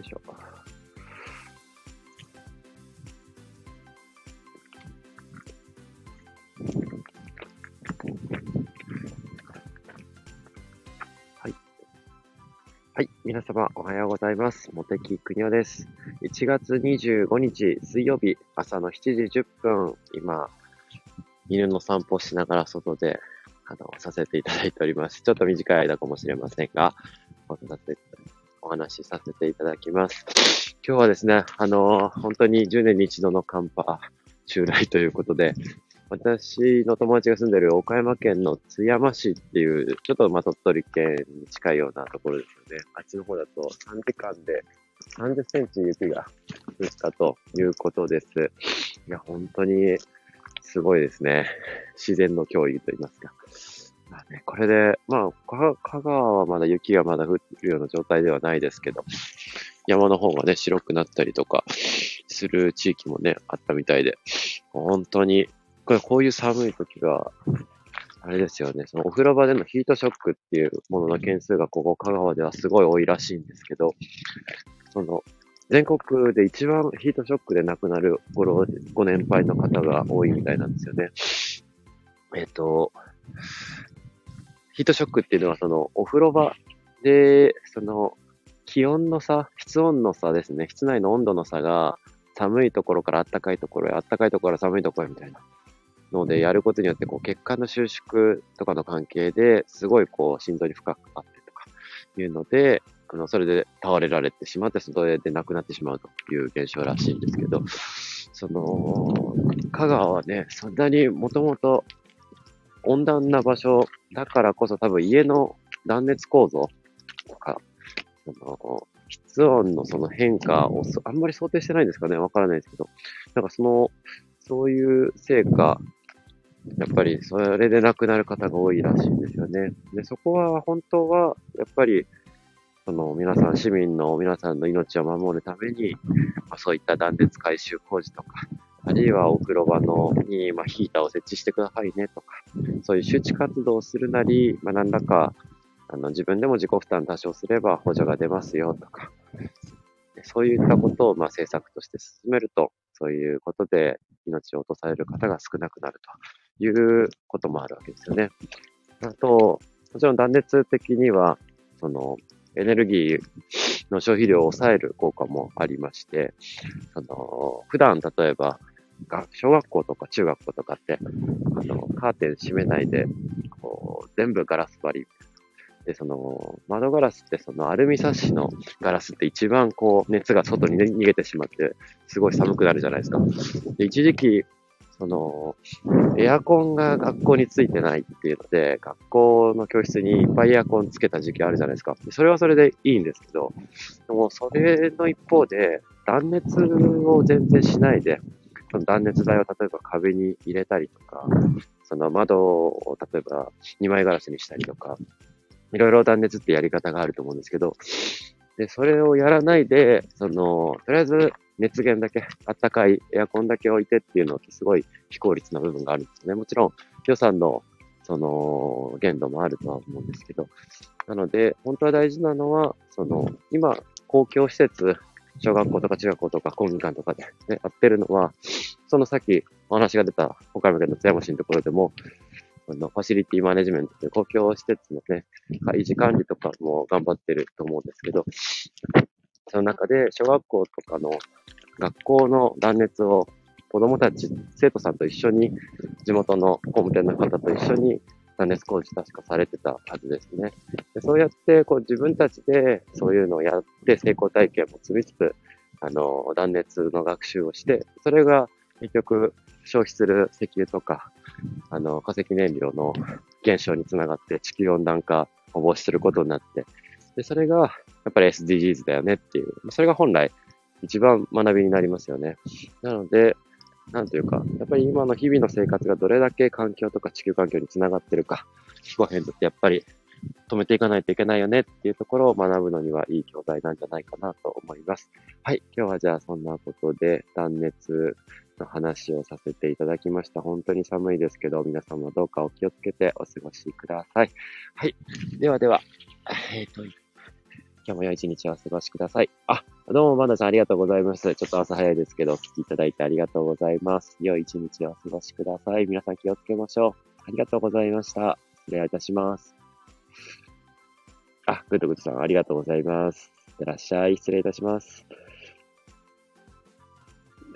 よいしょ。はい。はい。皆様、おはようございます。茂木邦夫です。1月25日水曜日朝の7時10分、今、犬の散歩しながら外で、あの、させていただいております。ちょっと短い間かもしれませんが、お話しお話しさせていただきます。今日はですね、あの、本当に10年に一度の寒波襲来ということで、私の友達が住んでいる岡山県の津山市っていう、ちょっとま鳥取県に近いようなところですよね。あっちの方だと3時間で30センチ雪が降ったということです。いや、本当にすごいですね。自然の脅威と言いますか。まあね、これで、まあ、香川はまだ雪がまだ降るような状態ではないですけど、山の方がね、白くなったりとかする地域もね、あったみたいで、本当に、これこういう寒い時が、あれですよね、そのお風呂場でのヒートショックっていうものの件数がここ香川ではすごい多いらしいんですけど、その、全国で一番ヒートショックで亡くなるご老ご年配の方が多いみたいなんですよね。えっ、と、ヒートショックっていうのはそのお風呂場で、その気温の差、室温の差ですね。室内の温度の差が寒いところから暖かいところへ、暖かいところから寒いところへみたいなのでやることによってこう血管の収縮とかの関係ですごいこう心臓に負荷がかかってとかいうので、あの、それで倒れられてしまって、それで亡くなってしまうという現象らしいんですけど、その、香川はね、そんなにもともと温暖な場所だからこそ多分家の断熱構造とか、その、室温のその変化をあんまり想定してないんですかねわからないですけど、なんかその、そういう成果、やっぱりそれで亡くなる方が多いらしいんですよね。で、そこは本当は、やっぱり、その皆さん、市民の皆さんの命を守るために、まあ、そういった断熱改修工事とか、あるいはお風呂場のに、まあ、ヒーターを設置してくださいねとか、そういう周知活動をするなり、まあ、何らかあの自分でも自己負担多少すれば補助が出ますよとか、そういったことをまあ政策として進めると、そういうことで命を落とされる方が少なくなるということもあるわけですよね。あと、もちろん断熱的には、そのエネルギーの消費量を抑える効果もありまして、その普段例えば、が小学校とか中学校とかって、あの、カーテン閉めないで、こう、全部ガラス張り。で、その、窓ガラスって、そのアルミサッシのガラスって一番こう、熱が外に、逃げてしまって、すごい寒くなるじゃないですか。で、一時期、その、エアコンが学校についてないっていうので、学校の教室にいっぱいエアコンつけた時期あるじゃないですか。それはそれでいいんですけど、でもそれの一方で、断熱を全然しないで、その断熱材を例えば壁に入れたりとか、その窓を例えば2枚ガラスにしたりとか、いろいろ断熱ってやり方があると思うんですけど、で、それをやらないで、その、とりあえず熱源だけ、あったかいエアコンだけ置いてっていうのってすごい非効率な部分があるんですね。もちろん予算のその限度もあるとは思うんですけど、なので、本当は大事なのは、その、今、公共施設、小学校とか中学校とか公民館とかで、ね、やってるのは、そのさっきお話が出た岡山県の津山市のところでも、あの、ファシリティマネジメントという公共施設のね、維持管理とかも頑張ってると思うんですけど、その中で小学校とかの学校の断熱を子供たち、生徒さんと一緒に、地元の工務店の方と一緒に断熱工事確かされてたはずですね。でそうやってこう自分たちでそういうのをやって成功体験も積みつつ、あの、断熱の学習をして、それが結局消費する石油とか、あの、化石燃料の減少につながって地球温暖化を防止することになって、で、それがやっぱり SDGs だよねっていう、それが本来一番学びになりますよね。なので、なんというか、やっぱり今の日々の生活がどれだけ環境とか地球環境につながってるか、気候変動ってやっぱり止めていかないといけないよねっていうところを学ぶのにはいい教材なんじゃないかなと思います。はい。今日はじゃあそんなことで断熱の話をさせていただきました。本当に寒いですけど、皆様どうかお気をつけてお過ごしください。はい。ではでは、えっ、と、今日も良い一日をお過ごしください。あ、どうも、まなちゃんありがとうございます。ちょっと朝早いですけど、お聞きいただいてありがとうございます。良い一日をお過ごしください。皆さん気をつけましょう。ありがとうございました。失礼いたします。あ、グッドグッドさんありがとうございます。いってらっしゃい。失礼いたします。